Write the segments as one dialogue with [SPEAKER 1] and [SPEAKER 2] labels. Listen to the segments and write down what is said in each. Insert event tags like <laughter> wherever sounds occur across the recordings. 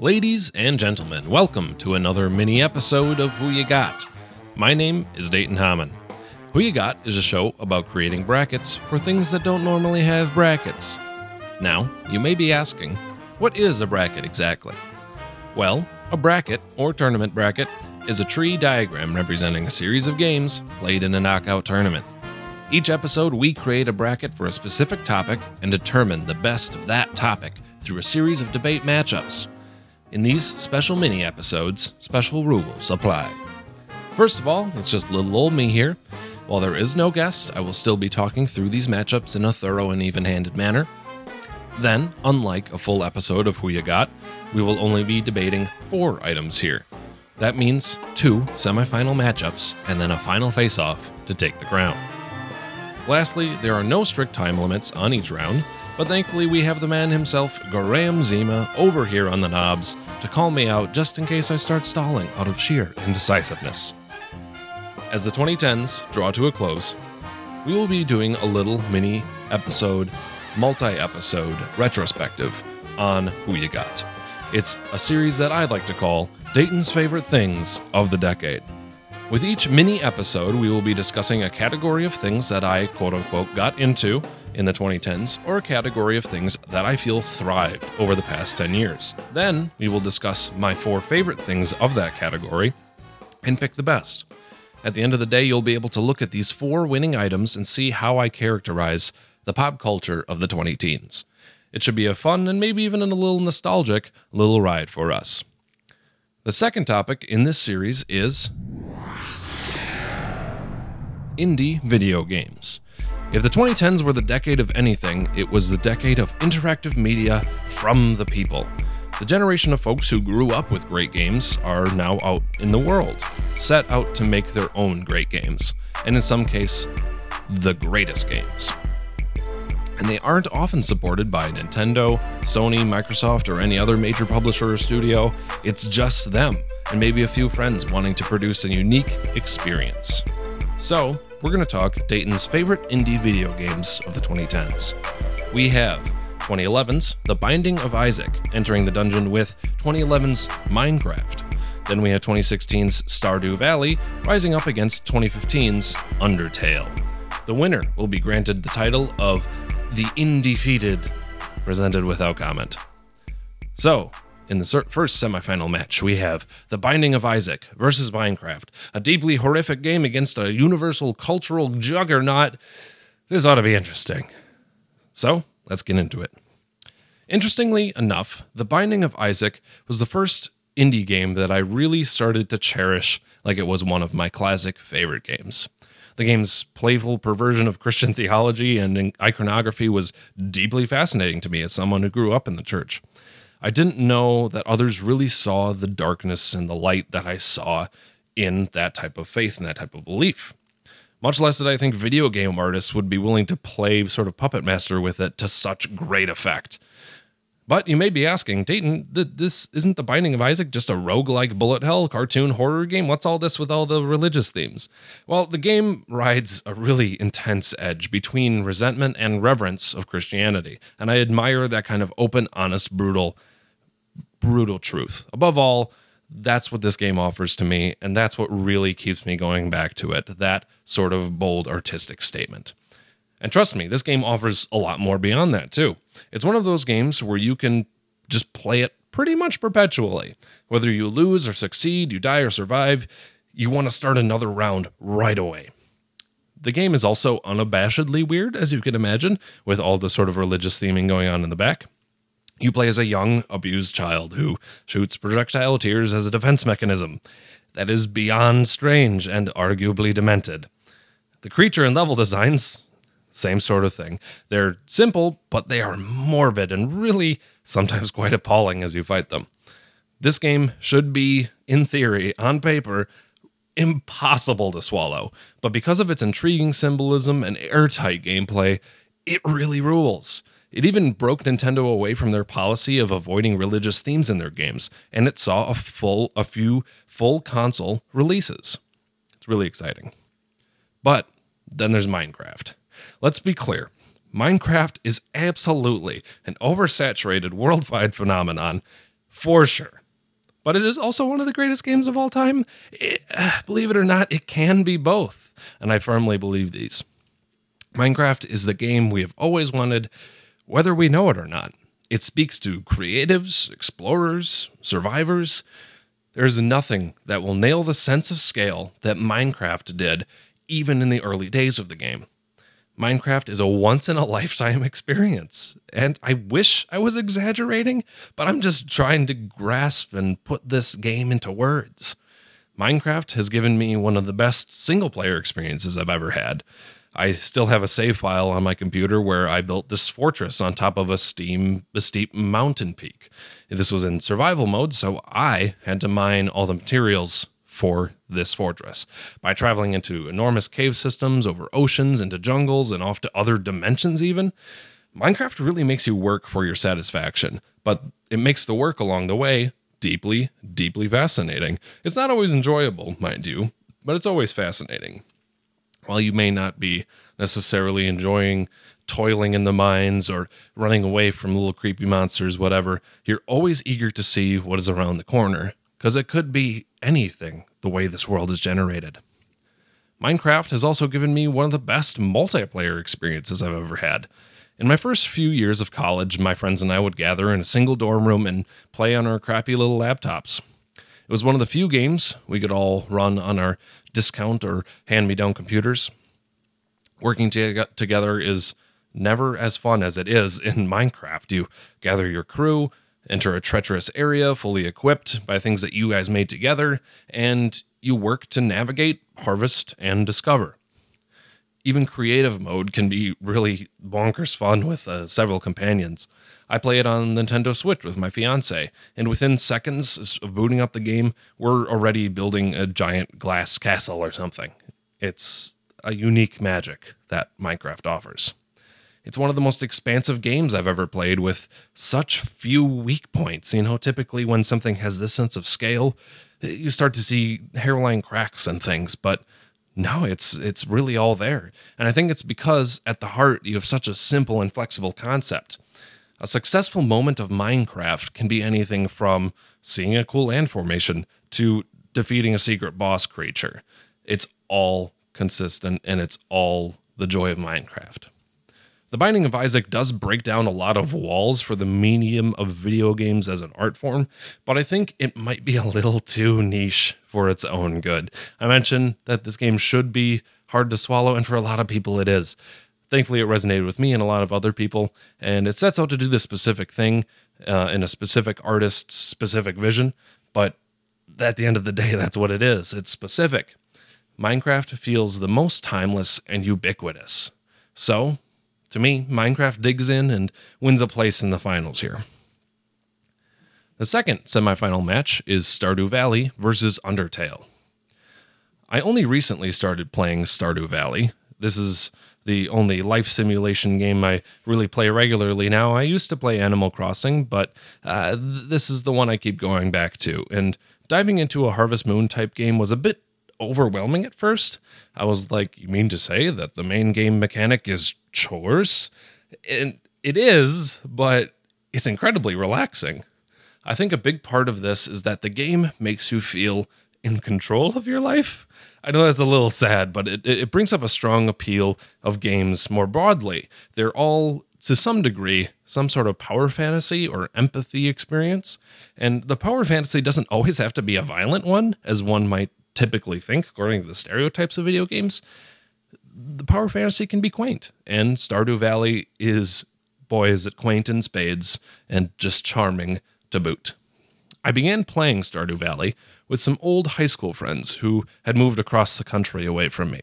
[SPEAKER 1] Ladies and gentlemen, welcome to another mini episode of Who You Got. My name is Dayton Hammond. Who You Got is a show about creating brackets for things that don't normally have brackets. Now, you may be asking, what is a bracket exactly? Well, a bracket, or tournament bracket, is a tree diagram representing a series of games played in a knockout tournament. Each episode, we create a bracket for a specific topic and determine the best of that topic through a series of debate matchups. In these special mini episodes, special rules apply. First of all, it's just little old me here. While there is no guest, I will still be talking through these matchups in a thorough and even handed manner. Then, unlike a full episode of Who You Got, we will only be debating four items here. That means two semifinal matchups and then a final face off to take the crown. Lastly, there are no strict time limits on each round, but thankfully we have the man himself, Graham Zima, over here on the knobs to call me out just in case I start stalling out of sheer indecisiveness. As the 2010s draw to a close, we will be doing a little mini episode, multi episode retrospective on Who You Got. It's a series that I'd like to call Dayton's Favorite Things of the Decade. With each mini episode, we will be discussing a category of things that I quote unquote got into in the 2010s or a category of things that I feel thrived over the past 10 years. Then we will discuss my four favorite things of that category and pick the best. At the end of the day, you'll be able to look at these four winning items and see how I characterize the pop culture of the 20 teens. It should be a fun and maybe even a little nostalgic little ride for us. The second topic in this series is indie video games. If the 2010s were the decade of anything, it was the decade of interactive media from the people. The generation of folks who grew up with great games are now out in the world, set out to make their own great games, and in some case, the greatest games. And they aren't often supported by Nintendo, Sony, Microsoft, or any other major publisher or studio. It's just them, and maybe a few friends wanting to produce a unique experience. So, we're going to talk Dayton's favorite indie video games of the 2010s. We have 2011's The Binding of Isaac entering the dungeon with 2011's Minecraft. Then we have 2016's Stardew Valley rising up against 2015's Undertale. The winner will be granted the title of The Indefeated, presented without comment. So, in the first semifinal match, we have The Binding of Isaac versus Minecraft, a deeply horrific game against a universal cultural juggernaut. This ought to be interesting. So, let's get into it. Interestingly enough, The Binding of Isaac was the first indie game that I really started to cherish like it was one of my classic favorite games. The game's playful perversion of Christian theology and iconography was deeply fascinating to me as someone who grew up in the church. I didn't know that others really saw the darkness and the light that I saw in that type of faith and that type of belief. Much less did I think video game artists would be willing to play sort of puppet master with it to such great effect. But you may be asking, Dayton, th- this isn't the Binding of Isaac just a roguelike bullet hell cartoon horror game? What's all this with all the religious themes? Well, the game rides a really intense edge between resentment and reverence of Christianity, and I admire that kind of open, honest, brutal brutal truth. Above all, that's what this game offers to me, and that's what really keeps me going back to it that sort of bold artistic statement. And trust me, this game offers a lot more beyond that, too. It's one of those games where you can just play it pretty much perpetually. Whether you lose or succeed, you die or survive, you want to start another round right away. The game is also unabashedly weird, as you can imagine, with all the sort of religious theming going on in the back. You play as a young, abused child who shoots projectile tears as a defense mechanism. That is beyond strange and arguably demented. The creature and level designs, same sort of thing. They're simple, but they are morbid and really sometimes quite appalling as you fight them. This game should be, in theory, on paper, impossible to swallow, but because of its intriguing symbolism and airtight gameplay, it really rules. It even broke Nintendo away from their policy of avoiding religious themes in their games, and it saw a full a few full console releases. It's really exciting. But then there's Minecraft. Let's be clear. Minecraft is absolutely an oversaturated worldwide phenomenon for sure. But it is also one of the greatest games of all time. It, uh, believe it or not, it can be both. And I firmly believe these. Minecraft is the game we have always wanted, whether we know it or not. It speaks to creatives, explorers, survivors. There's nothing that will nail the sense of scale that Minecraft did, even in the early days of the game. Minecraft is a once in a lifetime <laughs> experience. And I wish I was exaggerating, but I'm just trying to grasp and put this game into words. Minecraft has given me one of the best single player experiences I've ever had. I still have a save file on my computer where I built this fortress on top of a steam a steep mountain peak. This was in survival mode, so I had to mine all the materials for this fortress. By traveling into enormous cave systems, over oceans, into jungles, and off to other dimensions, even, Minecraft really makes you work for your satisfaction, but it makes the work along the way deeply, deeply fascinating. It's not always enjoyable, mind you, but it's always fascinating. While you may not be necessarily enjoying toiling in the mines or running away from little creepy monsters, whatever, you're always eager to see what is around the corner because it could be anything the way this world is generated. Minecraft has also given me one of the best multiplayer experiences I've ever had. In my first few years of college, my friends and I would gather in a single dorm room and play on our crappy little laptops. It was one of the few games we could all run on our discount or hand me down computers. Working to- together is never as fun as it is in <laughs> Minecraft. You gather your crew, enter a treacherous area fully equipped by things that you guys made together, and you work to navigate, harvest, and discover. Even creative mode can be really bonkers fun with uh, several companions. I play it on Nintendo Switch with my fiance, and within seconds of booting up the game, we're already building a giant glass castle or something. It's a unique magic that Minecraft offers. It's one of the most expansive games I've ever played with such few weak points. You know, typically when something has this sense of scale, eh, you start to see hairline cracks and things, but no, it's it's really all there. And I think it's because at the heart you have such a simple and flexible concept. A successful moment of Minecraft can be anything from seeing a cool land formation to defeating a secret boss creature. It's all consistent and it's all the joy of Minecraft. The Binding of Isaac does break down a lot of walls for the medium of video games as an art form, but I think it might be a little too niche for its own good. I mentioned that this game should be hard to swallow, and for a lot of people, it is. Thankfully, it resonated with me and a lot of other people, and it sets out to do this specific thing uh, in a specific artist's specific vision, but at the end of the day, <laughs> that's what it is. It's specific. Minecraft feels the most timeless and ubiquitous. So, to me, Minecraft digs in and wins a place in the finals here. The second semifinal match is Stardew Valley versus Undertale. I only recently started playing Stardew Valley. This is the only life simulation game I really play regularly now. I used to play Animal Crossing, but uh, this is the one I keep going back to. And diving into a Harvest Moon type game was a bit overwhelming at first. I was like, you mean to say that the main game mechanic is chores? And it is, but it's incredibly relaxing. I think a big part of this is that the game makes you feel in control of your life. I know that's a little sad, but it, it brings up a strong appeal of games more broadly. They're all, to some degree, some sort of power fantasy or empathy experience. And the power fantasy doesn't <laughs> always have to be a violent one, as one might typically think, according to the stereotypes of video games, the power fantasy can be quaint. And Stardew Valley is, boy, is it quaint in spades and just charming to boot. I began playing Stardew Valley with some old high school friends who had moved across the country away from me.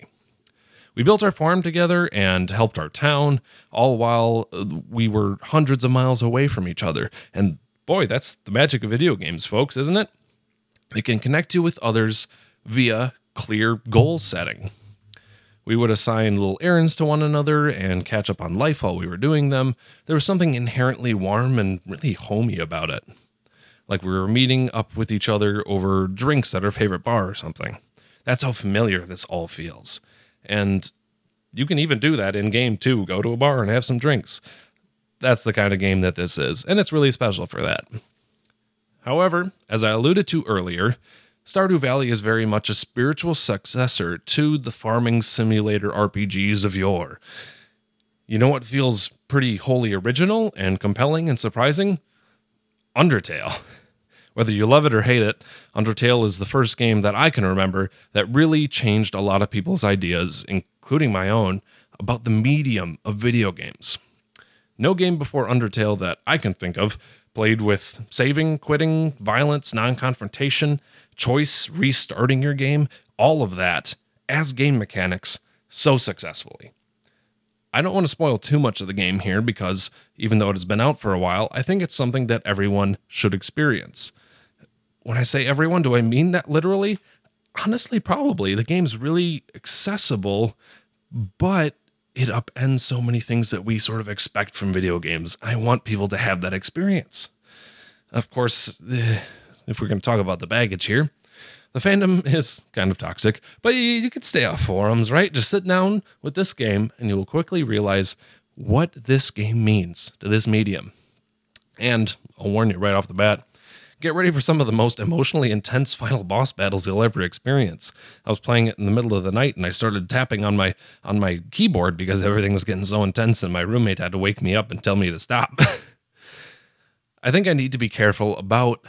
[SPEAKER 1] We built our farm together and helped our town, all while uh, we were hundreds of miles away from each other. And boy, that's the magic of video games, folks, isn't it? They can connect you with others via clear goal setting. We would assign little errands to one another and catch up on life while we were doing them. There was something inherently warm and really homey about it. Like we were meeting up with each other over drinks at our favorite bar or something. That's how familiar this all feels. And you can even do that in game too. Go to a bar and have some drinks. That's the kind of game that this is, and it's really special for that. However, as I alluded to earlier, Stardew Valley is very much a spiritual successor to the farming simulator RPGs of yore. You know what feels pretty wholly original and compelling and surprising? Undertale. <laughs> Whether you love it or hate it, Undertale is the first game that I can remember that really changed a lot of people's ideas, including my own, about the medium of video games. No game before Undertale that I can think of played with saving, quitting, violence, non confrontation, choice, restarting your game, all of that as game mechanics so successfully. I don't want to spoil too much of the game here because even though it has been out for a while, I think it's something that everyone should experience. When I say everyone, do I mean that literally? Honestly, probably. The game's really accessible, but it upends so many things that we sort of expect from video games. I want people to have that experience. Of course, eh, if we're going to talk about the baggage here, the fandom is kind of toxic, but you, you could stay off forums, right? Just sit down with this game and you will quickly realize what this game means to this medium. And I'll warn you right off the bat get ready for some of the most emotionally intense final boss battles you'll ever experience. I was playing it in the middle of the night and I started tapping on my on my keyboard because everything was getting so intense and my roommate had to wake me up and tell me to stop. <laughs> I think I need to be careful about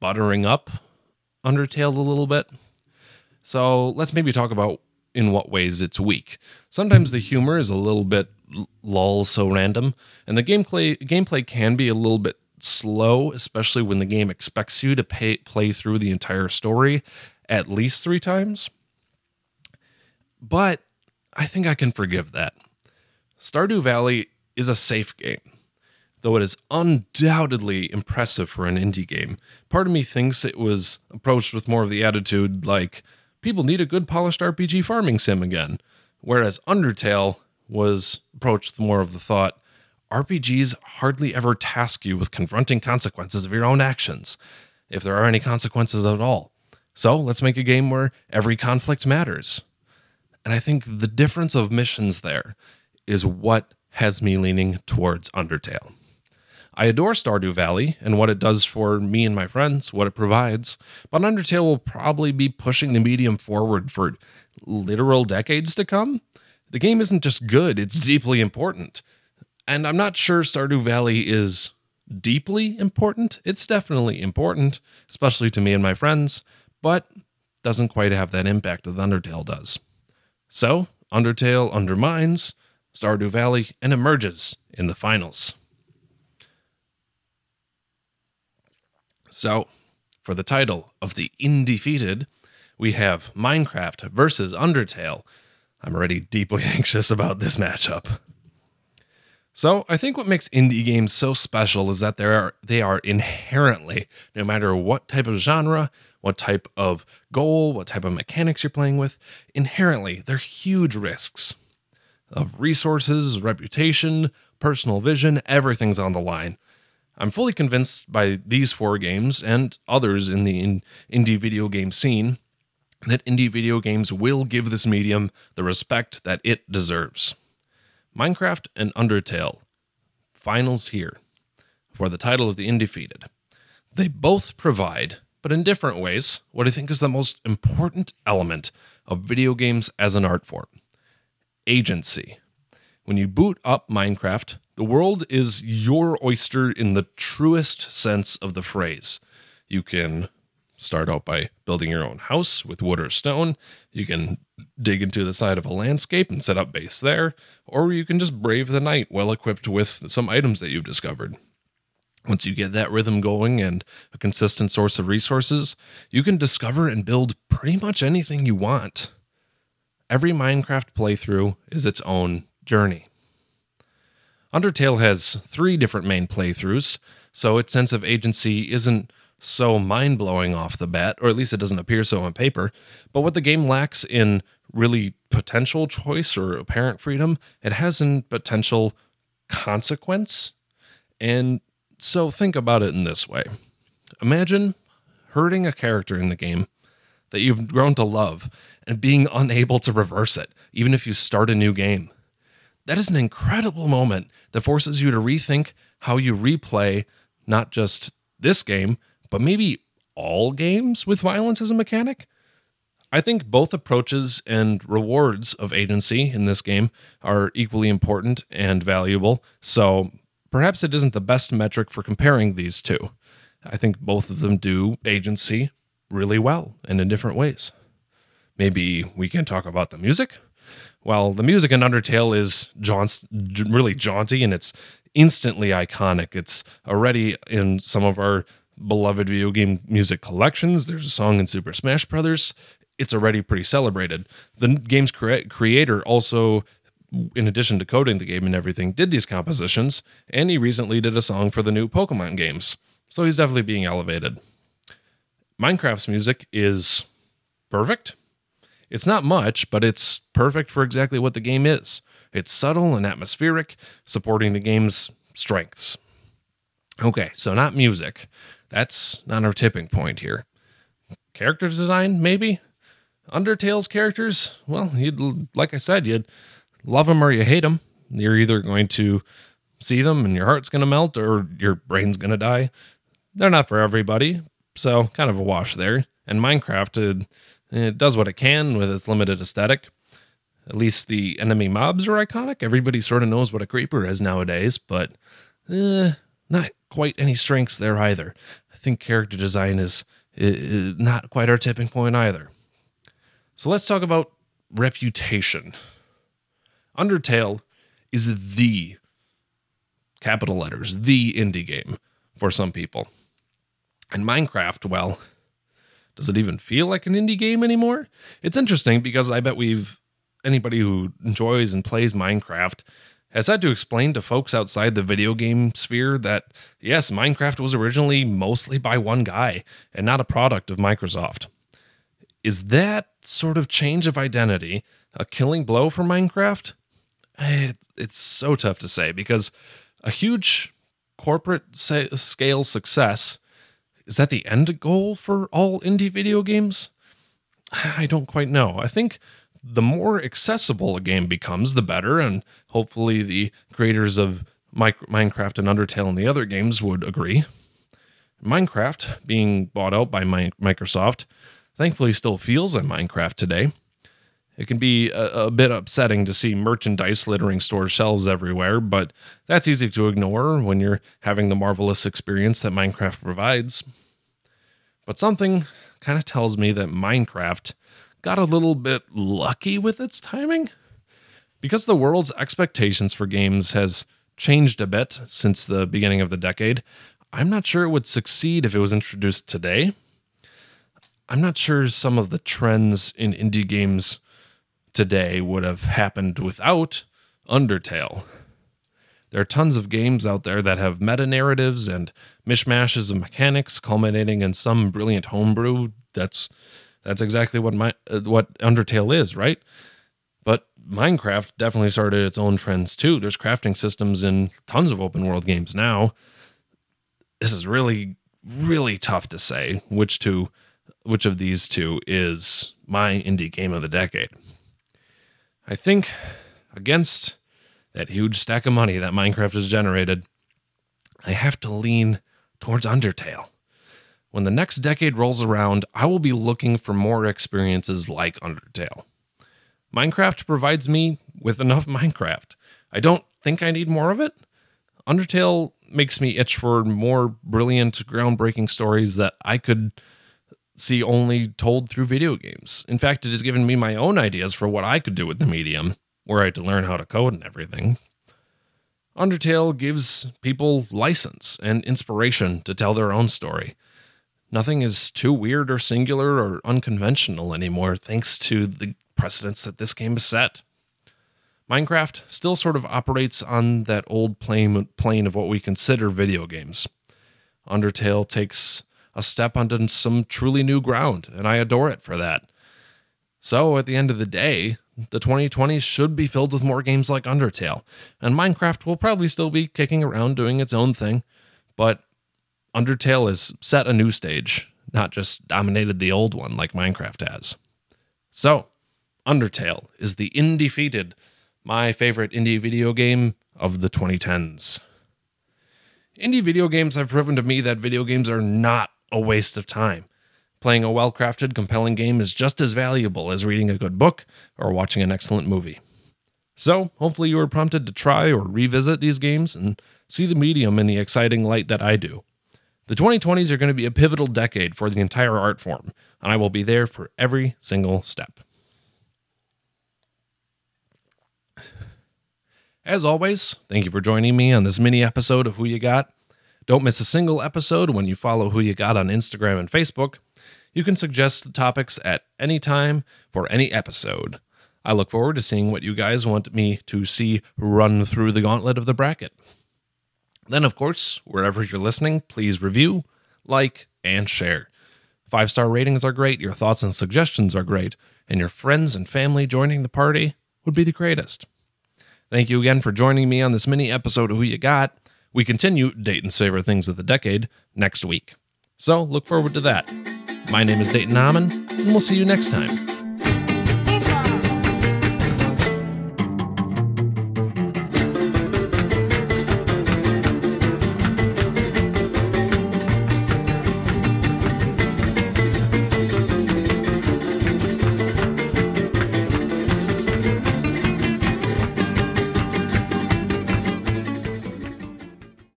[SPEAKER 1] buttering up Undertale a little bit. So, let's maybe talk about in what ways it's weak. Sometimes the humor is a little bit lull so random and the gameplay gameplay can be a little bit slow, especially when the game expects you to pay, play through the entire story at least three times. But I think I can forgive that. Stardew Valley is a safe game. Though it is undoubtedly impressive for an indie game, part of me thinks it was approached with more of the attitude like, people need a good polished RPG farming sim again. Whereas Undertale was approached with more of the thought, RPGs hardly ever task you with confronting consequences of your own actions, if there are any consequences at all. So let's make a game where every conflict matters. And I think the difference of missions there is what has me leaning towards Undertale. I adore Stardew Valley and what it does for me and my friends, what it provides, but Undertale will probably be pushing the medium forward for literal decades to come. The game isn't just good, it's deeply important. And I'm not sure Stardew Valley is deeply important. It's definitely important, especially to me and my friends, but doesn't quite have that impact that Undertale does. So, Undertale undermines Stardew Valley and emerges in the finals. So, for the title of the Indefeated, we have Minecraft versus Undertale. I'm already deeply <laughs> anxious about this matchup. So I think what makes indie games so special is that they are they are inherently, no matter what type of genre, what type of goal, what type of mechanics you're playing with, inherently they're huge risks of resources, reputation, personal vision, everything's on the line. I'm fully convinced by these four games and others in the in- indie video game scene that indie video games will give this medium the respect that it deserves. Minecraft and Undertale, finals here for the title of the Undefeated. They both provide, but in different ways, what I think is the most important element of video games as an art form agency. When you boot up Minecraft, the world is your oyster in the truest sense of the phrase. You can start out by building your own house with wood or stone. You can dig into the side of a landscape and set up base there, or you can just brave the night well equipped with some items that you've discovered. Once you get that rhythm going and a consistent source of resources, you can discover and build pretty much anything you want. Every Minecraft playthrough is its own journey. Undertale has three different main playthroughs, so its sense of agency isn't so mind blowing off the bat, or at least it doesn't appear so on paper. But what the game lacks in really potential choice or apparent freedom, it has in potential consequence. And so think about it in this way Imagine hurting a character in the game that you've grown to love and being unable to reverse it, even if you start a new game. That is an incredible moment that forces you to rethink how you replay not just this game, but maybe all games with violence as a mechanic? I think both approaches and rewards of agency in this game are equally important and valuable, so perhaps it isn't the best metric for comparing these two. I think both of them do agency really well and in different ways. Maybe we can talk about the music? Well, the music in Undertale is jaunts, really jaunty and it's instantly iconic. It's already in some of our beloved video game music collections. There's a song in Super Smash Brothers. It's already pretty celebrated. The game's cre- creator also, in addition to coding the game and everything, did these compositions, and he recently did a song for the new Pokemon games. So he's definitely being elevated. Minecraft's music is perfect. It's not much, but it's perfect for exactly what the game is. It's subtle and atmospheric, supporting the game's strengths. Okay, so not music. That's not our tipping point here. Character design, maybe? Undertale's characters, well, you'd like I said, you'd love them or you hate them. You're either going to see them and your heart's going to melt or your brain's going to die. They're not for everybody, so kind of a wash there. And Minecraft, uh, it, does what it can with its limited aesthetic. At least the enemy mobs are iconic. Everybody sort of knows what a creeper is nowadays, but eh, not quite any strengths there either. I think character design is, is not quite our tipping point either. So let's talk about reputation. Undertale is the capital letters, the indie game for some people. And Minecraft, well, does it even feel like an indie game anymore? It's interesting because I bet we've anybody who enjoys and plays Minecraft has had to explain to folks outside the video game sphere that yes, Minecraft was originally mostly by one guy and not a product of Microsoft. Is that sort of change of identity a killing blow for Minecraft? Eh, it's so tough to say because a huge corporate scale success is that the end goal for all indie video games? I don't quite know. I think the more accessible a game becomes, the better, and hopefully the creators of Minecraft and Undertale and the other games would agree. Minecraft, being bought out by Microsoft, thankfully still feels like Minecraft today. It can be a, a, bit upsetting to see merchandise littering store shelves everywhere, but that's easy to ignore when you're having the marvelous experience that Minecraft provides. But something kind of tells me that Minecraft got a little bit lucky with its timing. Because the world's expectations for games has changed a bit since the beginning of the decade, I'm not sure it would succeed if it was introduced today. I'm not sure some of the trends in indie games today would have happened without Undertale. There are tons of games out there that have meta narratives and mishmashes of mechanics, culminating in some brilliant homebrew. That's that's exactly what my uh, what Undertale is, right? But Minecraft definitely started its own trends too. There's crafting systems in tons of open world games now. This is really really tough to say which two which of these two is my indie game of the decade. I think against that huge stack of money that Minecraft has generated, I have to lean towards Undertale. When the next decade rolls around, I will be looking for more experiences like Undertale. Minecraft provides me with enough Minecraft. I don't think I need more of it. Undertale makes me itch for more brilliant, groundbreaking stories that I could see only told through video games. In fact, it has given me my own ideas for what I could do with the medium were I had to learn how to code and everything. Undertale gives people license and inspiration to tell their own story. Nothing is too weird or singular or unconventional anymore, thanks to the precedents that this game has set. Minecraft still sort of operates on that old plane, plane of what we consider video games. Undertale takes a step onto some truly new ground, and I adore it for that. So, at the end of the day, the 2020s should be filled with more games like Undertale, and Minecraft will probably still be kicking around doing its own thing, but Undertale has set a new stage, not just dominated the old one like Minecraft has. So, Undertale is the undefeated, my favorite indie video game of the 2010s. Indie video games have proven to me that video games are not a waste of time. Playing a well crafted, compelling game is just as valuable as reading a good book or watching an excellent movie. So, hopefully, you are prompted to try or revisit these games and see the medium in the exciting light that I do. The 2020s are going to be a pivotal decade for the entire art form, and I will be there for every single step. As always, thank you for joining me on this mini episode of Who You Got. Don't miss a single episode when you follow Who You Got on Instagram and Facebook. You can suggest topics at any time for any episode. I look forward to seeing what you guys want me to see run through the gauntlet of the bracket. Then, of course, wherever you're listening, please review, like, and share. Five star ratings are great, your thoughts and suggestions are great, and your friends and family joining the party would be the greatest. Thank you again for joining me on this mini episode of Who You Got. We continue Dayton's favorite things of the decade next week. So look forward to that. My name is Dayton Hammond, and we'll see you next time.